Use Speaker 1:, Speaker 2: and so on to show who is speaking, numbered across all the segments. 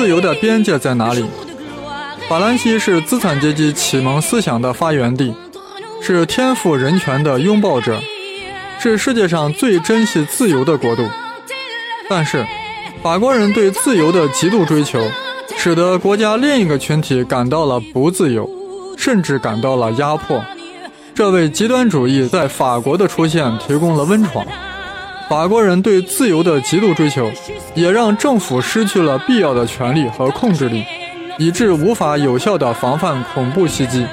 Speaker 1: 自由的边界在哪里？法兰西是资产阶级启蒙思想的发源地，是天赋人权的拥抱者，是世界上最珍惜自由的国度。但是，法国人对自由的极度追求，使得国家另一个群体感到了不自由，甚至感到了压迫。这为极端主义在法国的出现提供了温床。法国人对自由的极度追求，也让政府失去了必要的权利和控制力，以致无法有效地防范恐怖袭击。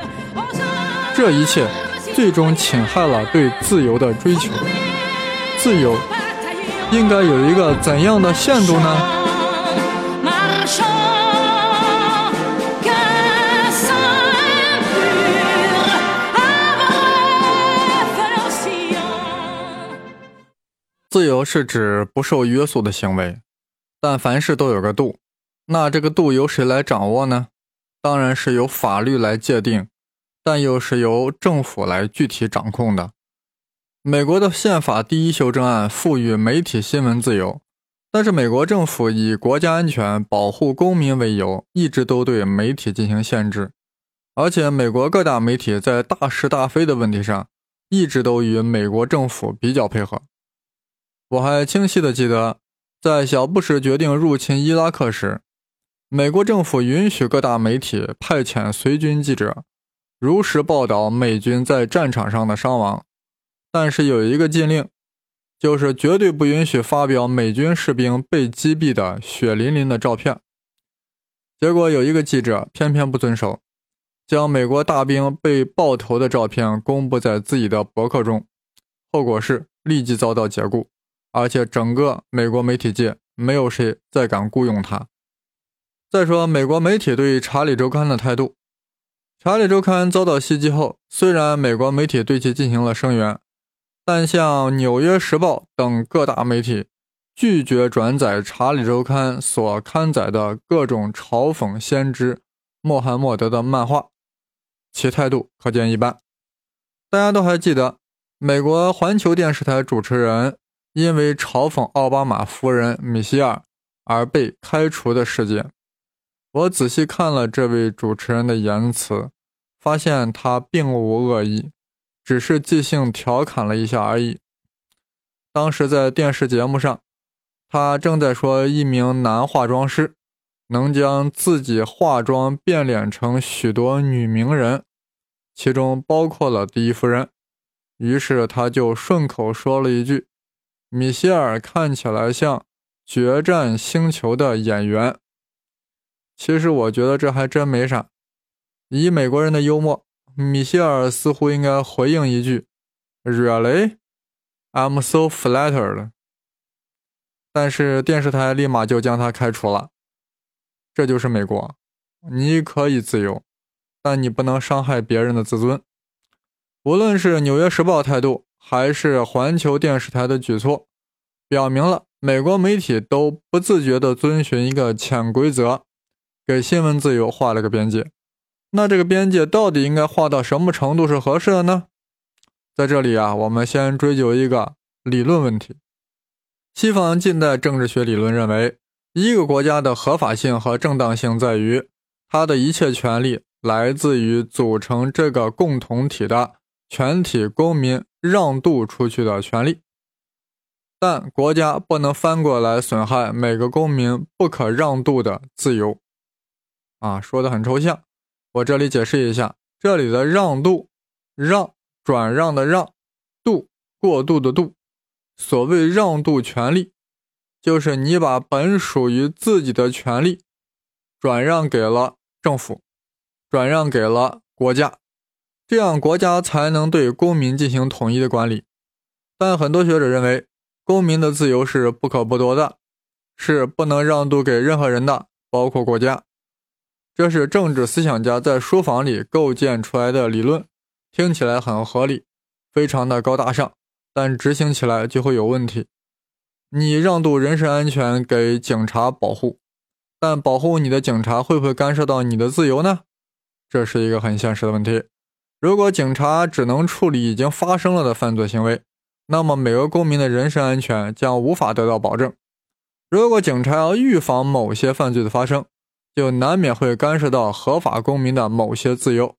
Speaker 1: 这一切最终侵害了对自由的追求。自由应该有一个怎样的限度呢？自由是指不受约束的行为，但凡事都有个度。那这个度由谁来掌握呢？当然是由法律来界定，但又是由政府来具体掌控的。美国的宪法第一修正案赋予媒体新闻自由，但是美国政府以国家安全、保护公民为由，一直都对媒体进行限制。而且，美国各大媒体在大是大非的问题上，一直都与美国政府比较配合。我还清晰的记得，在小布什决定入侵伊拉克时，美国政府允许各大媒体派遣随军记者，如实报道美军在战场上的伤亡。但是有一个禁令，就是绝对不允许发表美军士兵被击毙的血淋淋的照片。结果有一个记者偏偏不遵守，将美国大兵被爆头的照片公布在自己的博客中，后果是立即遭到解雇。而且整个美国媒体界没有谁再敢雇佣他。再说美国媒体对《查理周刊》的态度，《查理周刊》遭到袭击后，虽然美国媒体对其进行了声援，但像《纽约时报》等各大媒体拒绝转载《查理周刊》所刊载的各种嘲讽先知穆罕默德的漫画，其态度可见一斑。大家都还记得美国环球电视台主持人。因为嘲讽奥巴马夫人米歇尔而被开除的事件，我仔细看了这位主持人的言辞，发现他并无恶意，只是即兴调侃了一下而已。当时在电视节目上，他正在说一名男化妆师能将自己化妆变脸成许多女名人，其中包括了第一夫人，于是他就顺口说了一句。米歇尔看起来像《决战星球》的演员。其实我觉得这还真没啥。以美国人的幽默，米歇尔似乎应该回应一句：“Really? I'm so flattered。”但是电视台立马就将他开除了。这就是美国，你可以自由，但你不能伤害别人的自尊。无论是《纽约时报》态度。还是环球电视台的举措，表明了美国媒体都不自觉地遵循一个潜规则，给新闻自由画了个边界。那这个边界到底应该画到什么程度是合适的呢？在这里啊，我们先追究一个理论问题。西方近代政治学理论认为，一个国家的合法性和正当性在于，它的一切权利来自于组成这个共同体的全体公民。让渡出去的权利，但国家不能翻过来损害每个公民不可让渡的自由。啊，说的很抽象，我这里解释一下，这里的让渡，让转让的让，渡过渡的渡。所谓让渡权利，就是你把本属于自己的权利转让给了政府，转让给了国家。这样国家才能对公民进行统一的管理，但很多学者认为，公民的自由是不可剥夺的，是不能让渡给任何人的，包括国家。这是政治思想家在书房里构建出来的理论，听起来很合理，非常的高大上，但执行起来就会有问题。你让渡人身安全给警察保护，但保护你的警察会不会干涉到你的自由呢？这是一个很现实的问题。如果警察只能处理已经发生了的犯罪行为，那么每个公民的人身安全将无法得到保证。如果警察要预防某些犯罪的发生，就难免会干涉到合法公民的某些自由。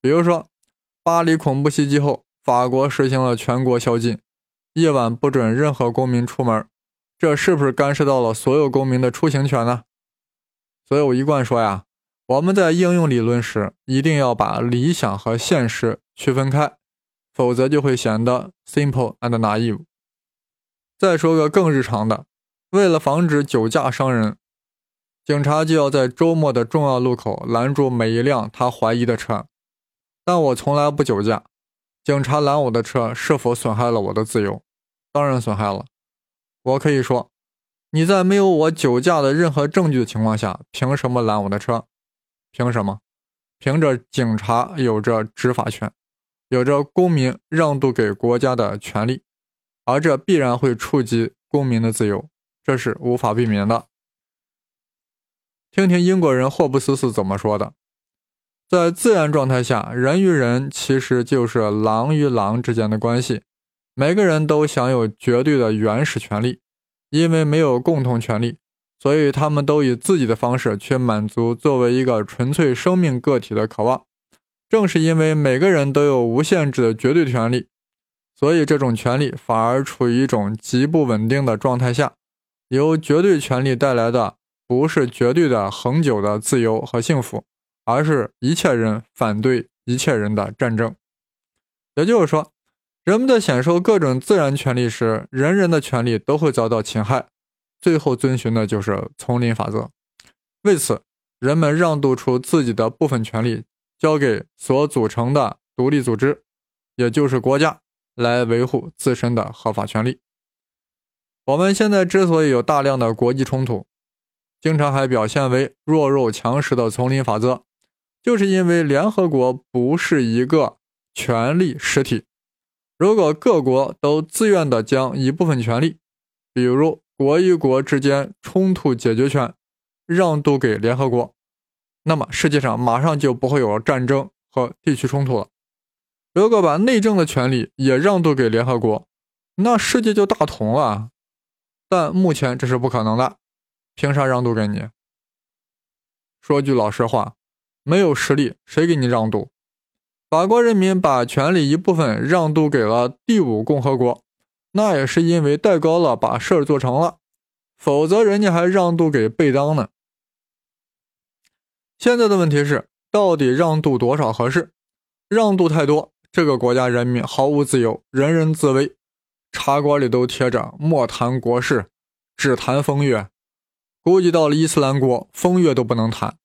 Speaker 1: 比如说，巴黎恐怖袭击后，法国实行了全国宵禁，夜晚不准任何公民出门，这是不是干涉到了所有公民的出行权呢？所以我一贯说呀，我们在应用理论时，一定要把理想和现实区分开，否则就会显得 simple and naive。再说个更日常的，为了防止酒驾伤人，警察就要在周末的重要路口拦住每一辆他怀疑的车。但我从来不酒驾，警察拦我的车是否损害了我的自由？当然损害了。我可以说。你在没有我酒驾的任何证据的情况下，凭什么拦我的车？凭什么？凭着警察有着执法权，有着公民让渡给国家的权利，而这必然会触及公民的自由，这是无法避免的。听听英国人霍布斯是怎么说的：在自然状态下，人与人其实就是狼与狼之间的关系，每个人都享有绝对的原始权利。因为没有共同权利，所以他们都以自己的方式去满足作为一个纯粹生命个体的渴望。正是因为每个人都有无限制的绝对权利，所以这种权利反而处于一种极不稳定的状态下。由绝对权利带来的不是绝对的恒久的自由和幸福，而是一切人反对一切人的战争。也就是说。人们在享受各种自然权利时，人人的权利都会遭到侵害。最后遵循的就是丛林法则。为此，人们让渡出自己的部分权利，交给所组成的独立组织，也就是国家，来维护自身的合法权利。我们现在之所以有大量的国际冲突，经常还表现为弱肉强食的丛林法则，就是因为联合国不是一个权力实体。如果各国都自愿地将一部分权利，比如国与国之间冲突解决权，让渡给联合国，那么世界上马上就不会有战争和地区冲突了。如果把内政的权利也让渡给联合国，那世界就大同了。但目前这是不可能的，凭啥让渡给你？说句老实话，没有实力，谁给你让渡？法国人民把权力一部分让渡给了第五共和国，那也是因为戴高乐把事儿做成了，否则人家还让渡给贝当呢。现在的问题是，到底让渡多少合适？让渡太多，这个国家人民毫无自由，人人自危，茶馆里都贴着“莫谈国事，只谈风月”，估计到了伊斯兰国，风月都不能谈，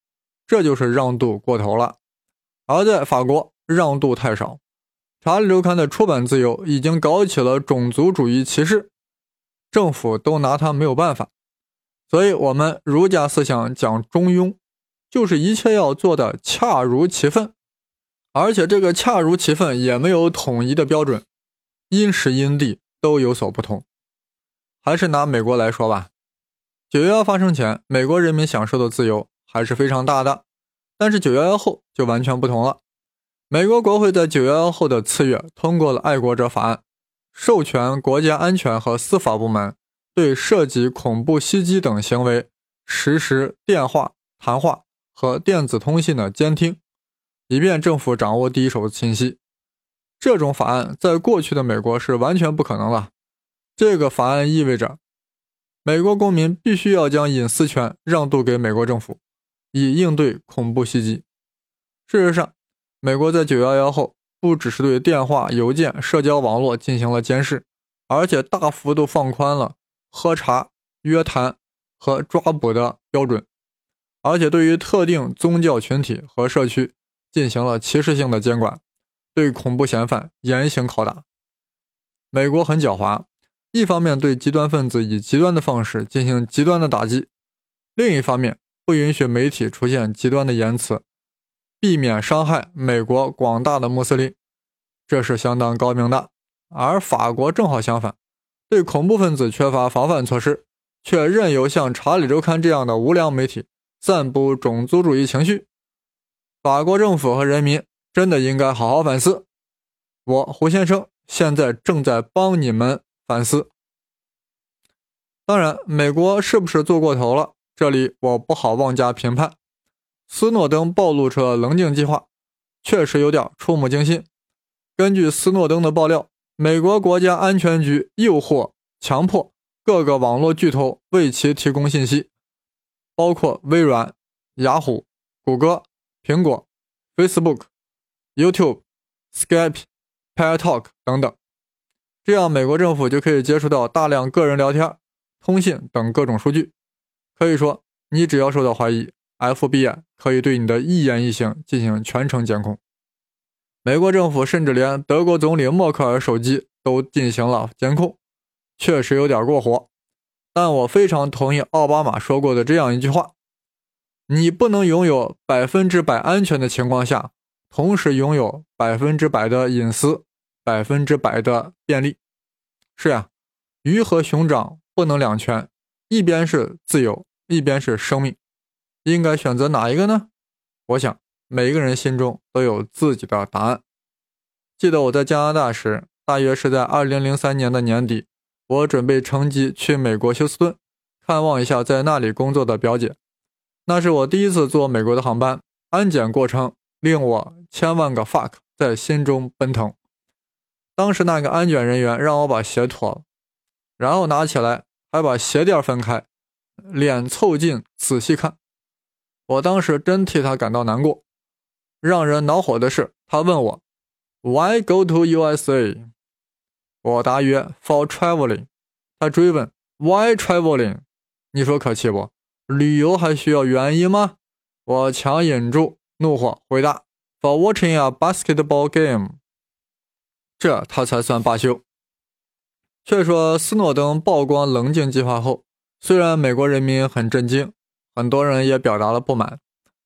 Speaker 1: 这就是让渡过头了。而在法国。让渡太少，查理周刊的出版自由已经搞起了种族主义歧视，政府都拿他没有办法。所以，我们儒家思想讲中庸，就是一切要做的恰如其分，而且这个恰如其分也没有统一的标准，因时因地都有所不同。还是拿美国来说吧，九幺幺发生前，美国人民享受的自由还是非常大的，但是九幺幺后就完全不同了。美国国会在九幺幺后的次月通过了《爱国者法案》，授权国家安全和司法部门对涉及恐怖袭击等行为实施电话、谈话和电子通信的监听，以便政府掌握第一手信息。这种法案在过去的美国是完全不可能的。这个法案意味着，美国公民必须要将隐私权让渡给美国政府，以应对恐怖袭击。事实上，美国在九幺幺后，不只是对电话、邮件、社交网络进行了监视，而且大幅度放宽了喝茶、约谈和抓捕的标准，而且对于特定宗教群体和社区进行了歧视性的监管，对恐怖嫌犯严刑拷打。美国很狡猾，一方面对极端分子以极端的方式进行极端的打击，另一方面不允许媒体出现极端的言辞。避免伤害美国广大的穆斯林，这是相当高明的。而法国正好相反，对恐怖分子缺乏防范措施，却任由像《查理周刊》这样的无良媒体散布种族主义情绪。法国政府和人民真的应该好好反思。我胡先生现在正在帮你们反思。当然，美国是不是做过头了？这里我不好妄加评判。斯诺登暴露出了棱镜计划，确实有点触目惊心。根据斯诺登的爆料，美国国家安全局诱惑、强迫各个网络巨头为其提供信息，包括微软、雅虎、谷歌、苹果、Facebook、YouTube、Skype、PalTalk 等等。这样，美国政府就可以接触到大量个人聊天、通信等各种数据。可以说，你只要受到怀疑，FBI 可以对你的一言一行进行全程监控。美国政府甚至连德国总理默克尔手机都进行了监控，确实有点过火。但我非常同意奥巴马说过的这样一句话：“你不能拥有百分之百安全的情况下，同时拥有百分之百的隐私。”百分之百的便利，是呀，鱼和熊掌不能两全，一边是自由，一边是生命，应该选择哪一个呢？我想每个人心中都有自己的答案。记得我在加拿大时，大约是在二零零三年的年底，我准备乘机去美国休斯顿看望一下在那里工作的表姐，那是我第一次坐美国的航班，安检过程令我千万个 fuck 在心中奔腾。当时那个安检人员让我把鞋脱了，然后拿起来，还把鞋垫分开，脸凑近仔细看。我当时真替他感到难过。让人恼火的是，他问我：“Why go to USA？” 我答曰：“For traveling。”他追问：“Why traveling？” 你说可气不？旅游还需要原因吗？我强忍住怒火回答：“For watching a basketball game。”这他才算罢休。却说斯诺登曝光棱镜计划后，虽然美国人民很震惊，很多人也表达了不满，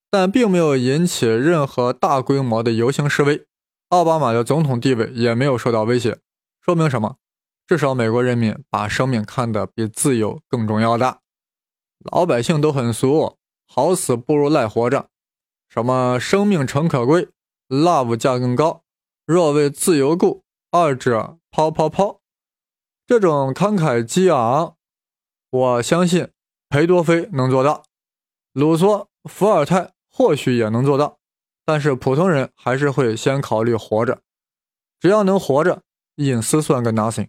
Speaker 1: 但并没有引起任何大规模的游行示威。奥巴马的总统地位也没有受到威胁，说明什么？至少美国人民把生命看得比自由更重要的。老百姓都很俗，好死不如赖活着。什么生命诚可贵，love 价更高，若为自由故。二者抛抛抛，这种慷慨激昂，我相信裴多菲能做到，卢梭、伏尔泰或许也能做到，但是普通人还是会先考虑活着。只要能活着，隐私算个 nothing。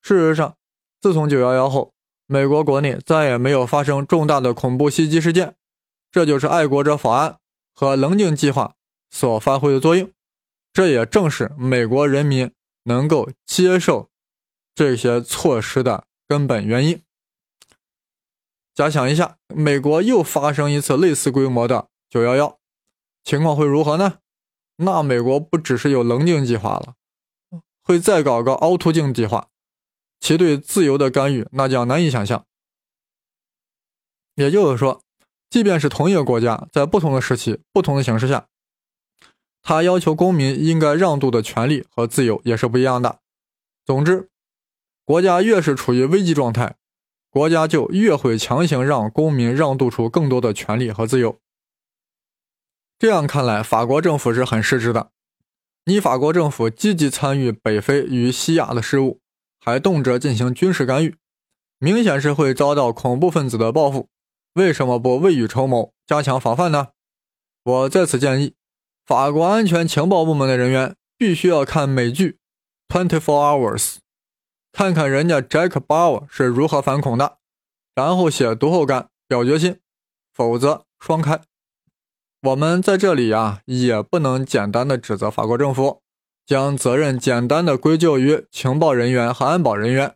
Speaker 1: 事实上，自从九幺幺后，美国国内再也没有发生重大的恐怖袭击事件，这就是爱国者法案和棱镜计划所发挥的作用。这也正是美国人民能够接受这些措施的根本原因。假想一下，美国又发生一次类似规模的“九幺幺”，情况会如何呢？那美国不只是有棱镜计划了，会再搞个凹凸镜计划，其对自由的干预那将难以想象。也就是说，即便是同一个国家，在不同的时期、不同的形势下。他要求公民应该让渡的权利和自由也是不一样的。总之，国家越是处于危机状态，国家就越会强行让公民让渡出更多的权利和自由。这样看来，法国政府是很失职的。你法国政府积极参与北非与西亚的事务，还动辄进行军事干预，明显是会遭到恐怖分子的报复。为什么不未雨绸缪，加强防范呢？我在此建议。法国安全情报部门的人员必须要看美剧《Twenty Four Hours》，看看人家 Jack Bauer 是如何反恐的，然后写读后感表决心，否则双开。我们在这里呀，也不能简单的指责法国政府，将责任简单的归咎于情报人员和安保人员，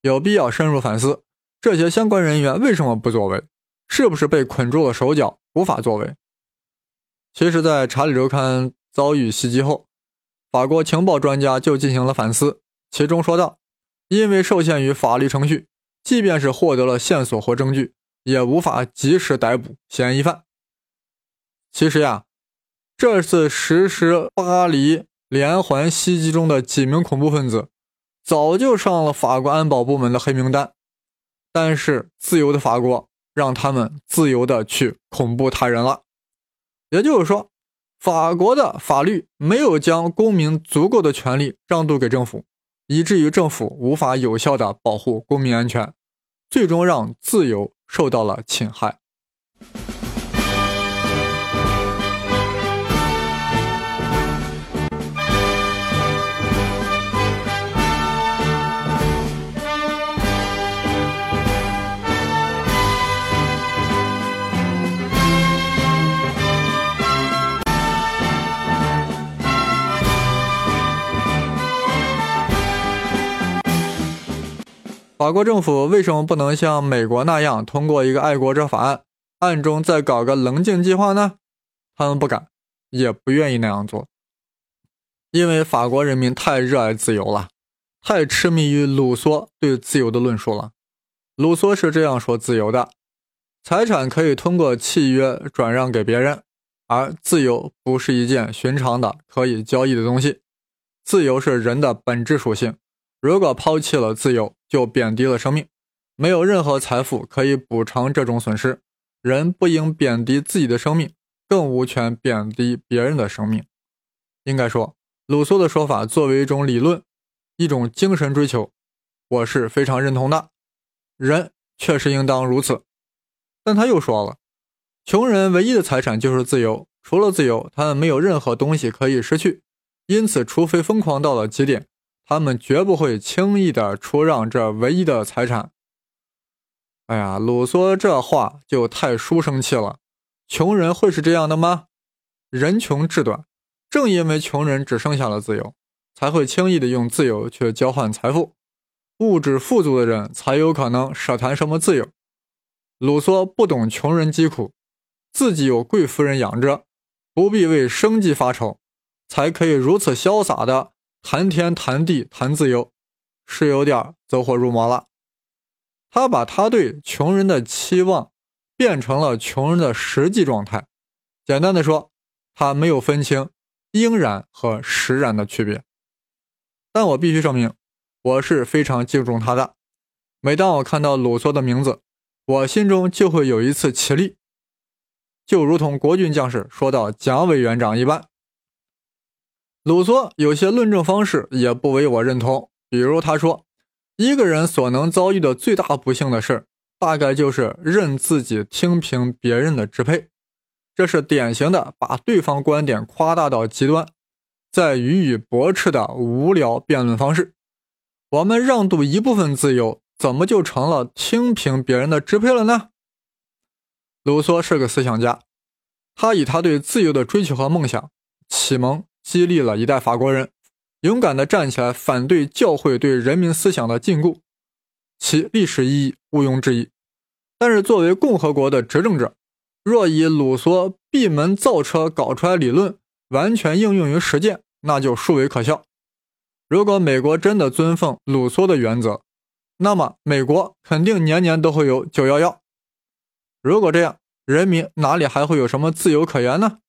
Speaker 1: 有必要深入反思这些相关人员为什么不作为，是不是被捆住了手脚，无法作为。其实，在《查理周刊》遭遇袭击后，法国情报专家就进行了反思，其中说道：“因为受限于法律程序，即便是获得了线索或证据，也无法及时逮捕嫌疑犯。”其实呀，这次实施巴黎连环袭击中的几名恐怖分子，早就上了法国安保部门的黑名单，但是自由的法国让他们自由的去恐怖他人了。也就是说，法国的法律没有将公民足够的权利让渡给政府，以至于政府无法有效的保护公民安全，最终让自由受到了侵害。法国政府为什么不能像美国那样通过一个爱国者法案，暗中再搞个棱镜计划呢？他们不敢，也不愿意那样做，因为法国人民太热爱自由了，太痴迷于卢梭对自由的论述了。卢梭是这样说自由的：财产可以通过契约转让给别人，而自由不是一件寻常的可以交易的东西。自由是人的本质属性。如果抛弃了自由，就贬低了生命。没有任何财富可以补偿这种损失。人不应贬低自己的生命，更无权贬低别人的生命。应该说，鲁梭的说法作为一种理论，一种精神追求，我是非常认同的。人确实应当如此。但他又说了，穷人唯一的财产就是自由，除了自由，他们没有任何东西可以失去。因此，除非疯狂到了极点。他们绝不会轻易的出让这唯一的财产。哎呀，鲁梭这话就太书生气了。穷人会是这样的吗？人穷志短，正因为穷人只剩下了自由，才会轻易的用自由去交换财富。物质富足的人才有可能奢谈什么自由。鲁梭不懂穷人疾苦，自己有贵夫人养着，不必为生计发愁，才可以如此潇洒的。谈天谈地谈自由，是有点走火入魔了。他把他对穷人的期望变成了穷人的实际状态。简单的说，他没有分清应然和实然的区别。但我必须声明，我是非常敬重他的。每当我看到鲁梭的名字，我心中就会有一次起立，就如同国军将士说到蒋委员长一般。鲁梭有些论证方式也不为我认同，比如他说，一个人所能遭遇的最大不幸的事，大概就是任自己听凭别人的支配，这是典型的把对方观点夸大到极端，在予以驳斥的无聊辩论方式。我们让渡一部分自由，怎么就成了听凭别人的支配了呢？鲁梭是个思想家，他以他对自由的追求和梦想启蒙。激励了一代法国人，勇敢地站起来反对教会对人民思想的禁锢，其历史意义毋庸置疑。但是，作为共和国的执政者，若以鲁梭闭门造车搞出来理论完全应用于实践，那就殊为可笑。如果美国真的尊奉鲁梭的原则，那么美国肯定年年都会有九幺幺。如果这样，人民哪里还会有什么自由可言呢？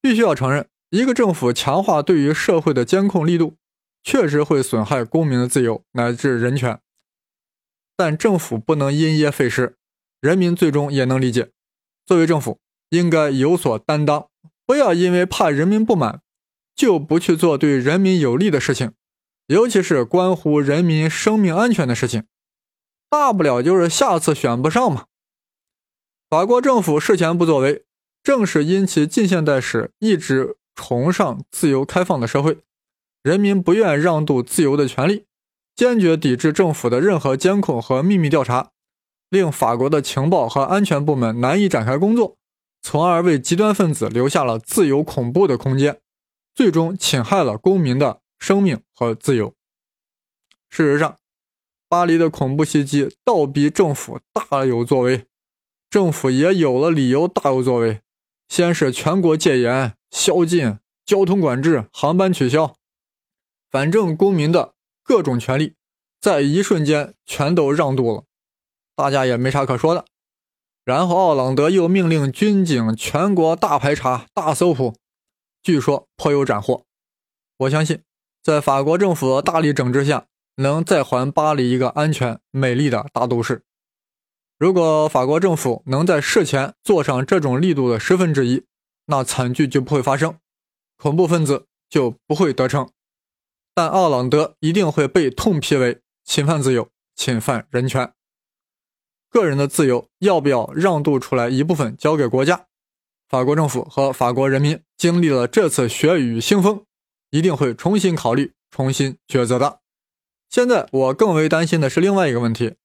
Speaker 1: 必须要承认。一个政府强化对于社会的监控力度，确实会损害公民的自由乃至人权。但政府不能因噎废食，人民最终也能理解。作为政府，应该有所担当，不要因为怕人民不满，就不去做对人民有利的事情，尤其是关乎人民生命安全的事情。大不了就是下次选不上嘛。法国政府事前不作为，正是因其近现代史一直。崇尚自由开放的社会，人民不愿让渡自由的权利，坚决抵制政府的任何监控和秘密调查，令法国的情报和安全部门难以展开工作，从而为极端分子留下了自由恐怖的空间，最终侵害了公民的生命和自由。事实上，巴黎的恐怖袭击倒逼政府大有作为，政府也有了理由大有作为。先是全国戒严。宵禁、交通管制、航班取消，反正公民的各种权利在一瞬间全都让渡了，大家也没啥可说的。然后奥朗德又命令军警全国大排查、大搜捕，据说颇有斩获。我相信，在法国政府的大力整治下，能再还巴黎一个安全、美丽的大都市。如果法国政府能在事前做上这种力度的十分之一，那惨剧就不会发生，恐怖分子就不会得逞，但奥朗德一定会被痛批为侵犯自由、侵犯人权。个人的自由要不要让渡出来一部分交给国家？法国政府和法国人民经历了这次血雨腥风，一定会重新考虑、重新抉择的。现在我更为担心的是另外一个问题：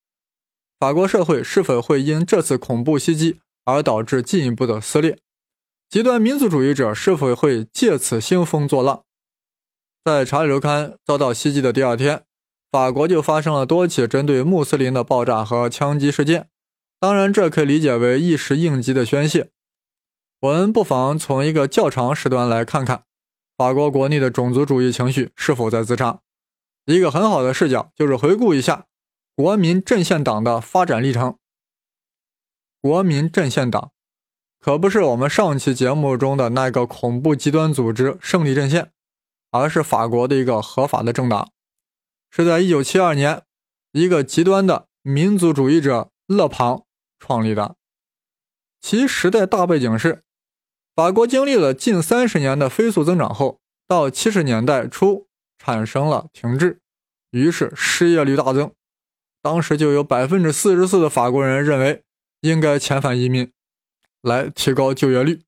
Speaker 1: 法国社会是否会因这次恐怖袭击而导致进一步的撕裂？极端民族主义者是否会借此兴风作浪？在查理周刊遭到袭击的第二天，法国就发生了多起针对穆斯林的爆炸和枪击事件。当然，这可以理解为一时应急的宣泄。我们不妨从一个较长时段来看看，法国国内的种族主义情绪是否在滋长。一个很好的视角就是回顾一下国民阵线党的发展历程。国民阵线党可不是我们上期节目中的那个恐怖极端组织胜利阵线，而是法国的一个合法的政党，是在1972年一个极端的民族主义者勒庞创立的。其时代大背景是。法国经历了近三十年的飞速增长后，到七十年代初产生了停滞，于是失业率大增。当时就有百分之四十四的法国人认为应该遣返移民，来提高就业率。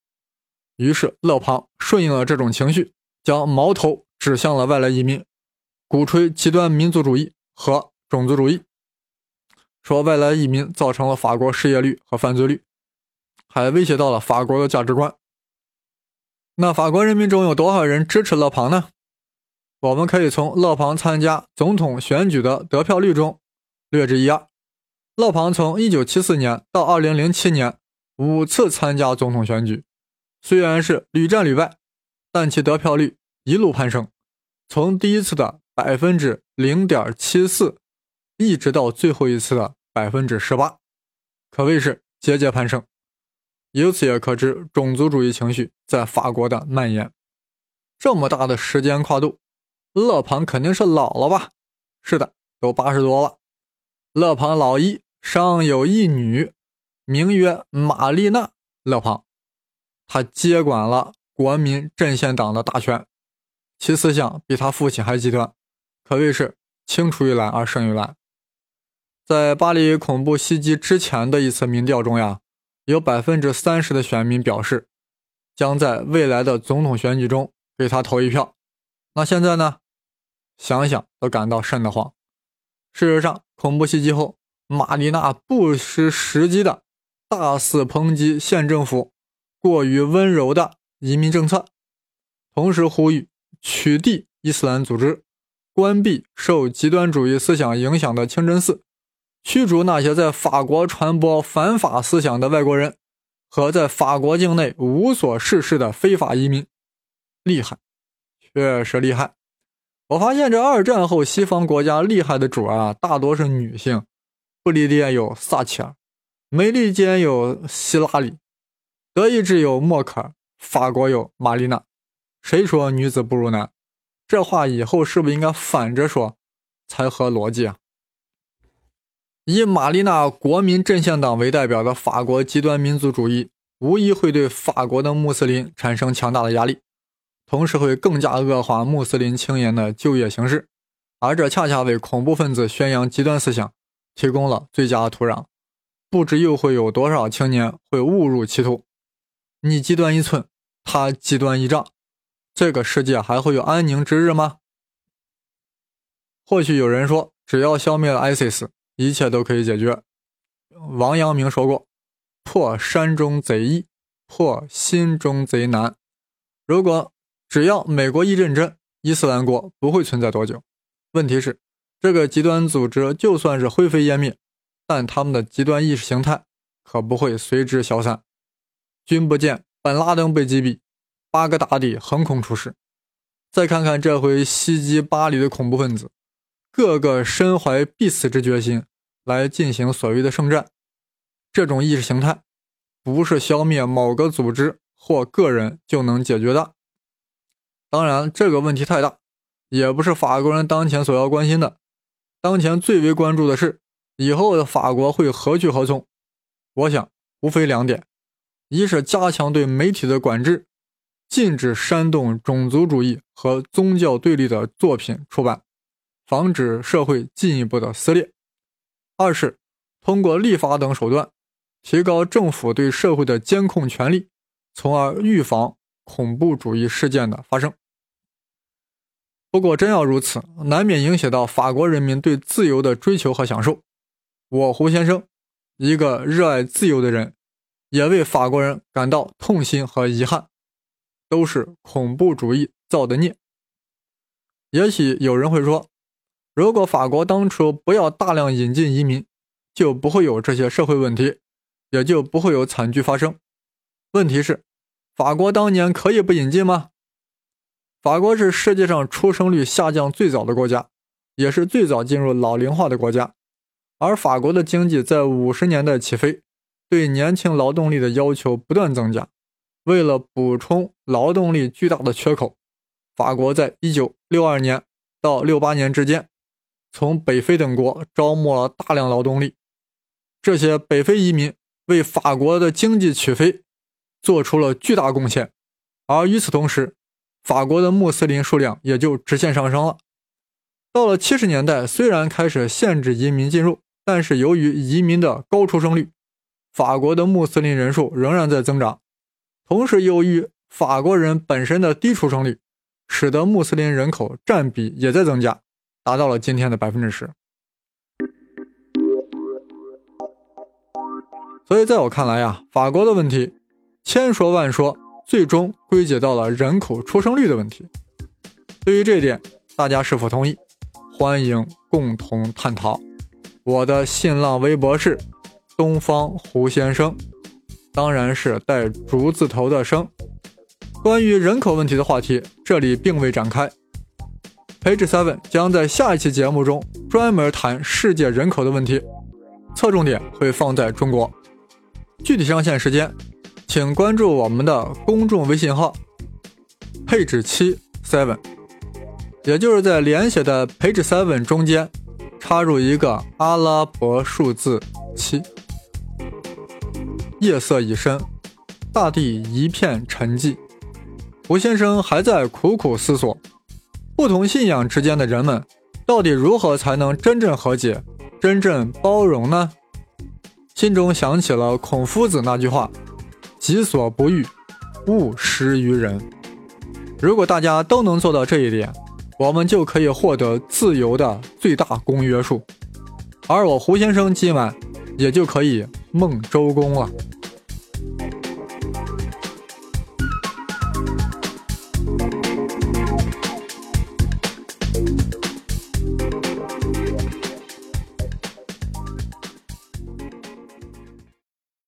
Speaker 1: 于是勒庞顺应了这种情绪，将矛头指向了外来移民，鼓吹极端民族主义和种族主义，说外来移民造成了法国失业率和犯罪率，还威胁到了法国的价值观。那法国人民中有多少人支持勒庞呢？我们可以从勒庞参加总统选举的得票率中略知一二。勒庞从1974年到2007年五次参加总统选举，虽然是屡战屡败，但其得票率一路攀升，从第一次的百分之零点七四，一直到最后一次的百分之十八，可谓是节节攀升。由此也可知，种族主义情绪在法国的蔓延。这么大的时间跨度，勒庞肯定是老了吧？是的，都八十多了。勒庞老一生有一女，名曰玛丽娜·勒庞，他接管了国民阵线党的大权，其思想比他父亲还极端，可谓是青出于蓝而胜于蓝。在巴黎恐怖袭击之前的一次民调中呀。有百分之三十的选民表示，将在未来的总统选举中给他投一票。那现在呢？想想都感到瘆得慌。事实上，恐怖袭击后，玛丽娜不失时机的大肆抨击县政府过于温柔的移民政策，同时呼吁取缔伊斯兰组织，关闭受极端主义思想影响的清真寺。驱逐那些在法国传播反法思想的外国人和在法国境内无所事事的非法移民，厉害，确实厉害。我发现这二战后西方国家厉害的主啊，大多是女性。不列颠有撒切尔，美利坚有希拉里，德意志有默克尔，法国有玛丽娜。谁说女子不如男？这话以后是不是应该反着说，才合逻辑啊？以玛丽娜国民阵线党为代表的法国极端民族主义，无疑会对法国的穆斯林产生强大的压力，同时会更加恶化穆斯林青年的就业形势，而这恰恰为恐怖分子宣扬极端思想提供了最佳土壤。不知又会有多少青年会误入歧途？你极端一寸，他极端一丈，这个世界还会有安宁之日吗？或许有人说，只要消灭了 ISIS。一切都可以解决。王阳明说过：“破山中贼易，破心中贼难。”如果只要美国一认真，伊斯兰国不会存在多久。问题是，这个极端组织就算是灰飞烟灭，但他们的极端意识形态可不会随之消散。君不见本拉登被击毙，巴格达底横空出世。再看看这回袭击巴黎的恐怖分子。个个身怀必死之决心来进行所谓的圣战，这种意识形态不是消灭某个组织或个人就能解决的。当然，这个问题太大，也不是法国人当前所要关心的。当前最为关注的是，以后的法国会何去何从？我想，无非两点：一是加强对媒体的管制，禁止煽动种族主义和宗教对立的作品出版。防止社会进一步的撕裂。二是通过立法等手段，提高政府对社会的监控权力，从而预防恐怖主义事件的发生。不过，真要如此，难免影响到法国人民对自由的追求和享受。我胡先生，一个热爱自由的人，也为法国人感到痛心和遗憾，都是恐怖主义造的孽。也许有人会说，如果法国当初不要大量引进移民，就不会有这些社会问题，也就不会有惨剧发生。问题是，法国当年可以不引进吗？法国是世界上出生率下降最早的国家，也是最早进入老龄化的国家。而法国的经济在五十年代起飞，对年轻劳动力的要求不断增加。为了补充劳动力巨大的缺口，法国在一九六二年到六八年之间，从北非等国招募了大量劳动力。这些北非移民为法国的经济起飞做出了巨大贡献。而与此同时，法国的穆斯林数量也就直线上升了。到了七十年代，虽然开始限制移民进入，但是由于移民的高出生率，法国的穆斯林人数仍然在增长。同时，由于法国人本身的低出生率，使得穆斯林人口占比也在增加，达到了今天的百分之十。所以，在我看来呀，法国的问题千说万说，最终归结到了人口出生率的问题。对于这一点，大家是否同意？欢迎共同探讨。我的新浪微博是东方胡先生，当然是带竹字头的生。关于人口问题的话题，这里并未展开。Page Seven 将在下一期节目中专门谈世界人口的问题，侧重点会放在中国。具体上线时间，请关注我们的公众微信号 Page 七 Seven，也就是在连写的 Page Seven 中间插入一个阿拉伯数字七。夜色已深，大地一片沉寂。胡先生还在苦苦思索，不同信仰之间的人们到底如何才能真正和解、真正包容呢？心中想起了孔夫子那句话：“己所不欲，勿施于人。”如果大家都能做到这一点，我们就可以获得自由的最大公约数，而我胡先生今晚也就可以梦周公了。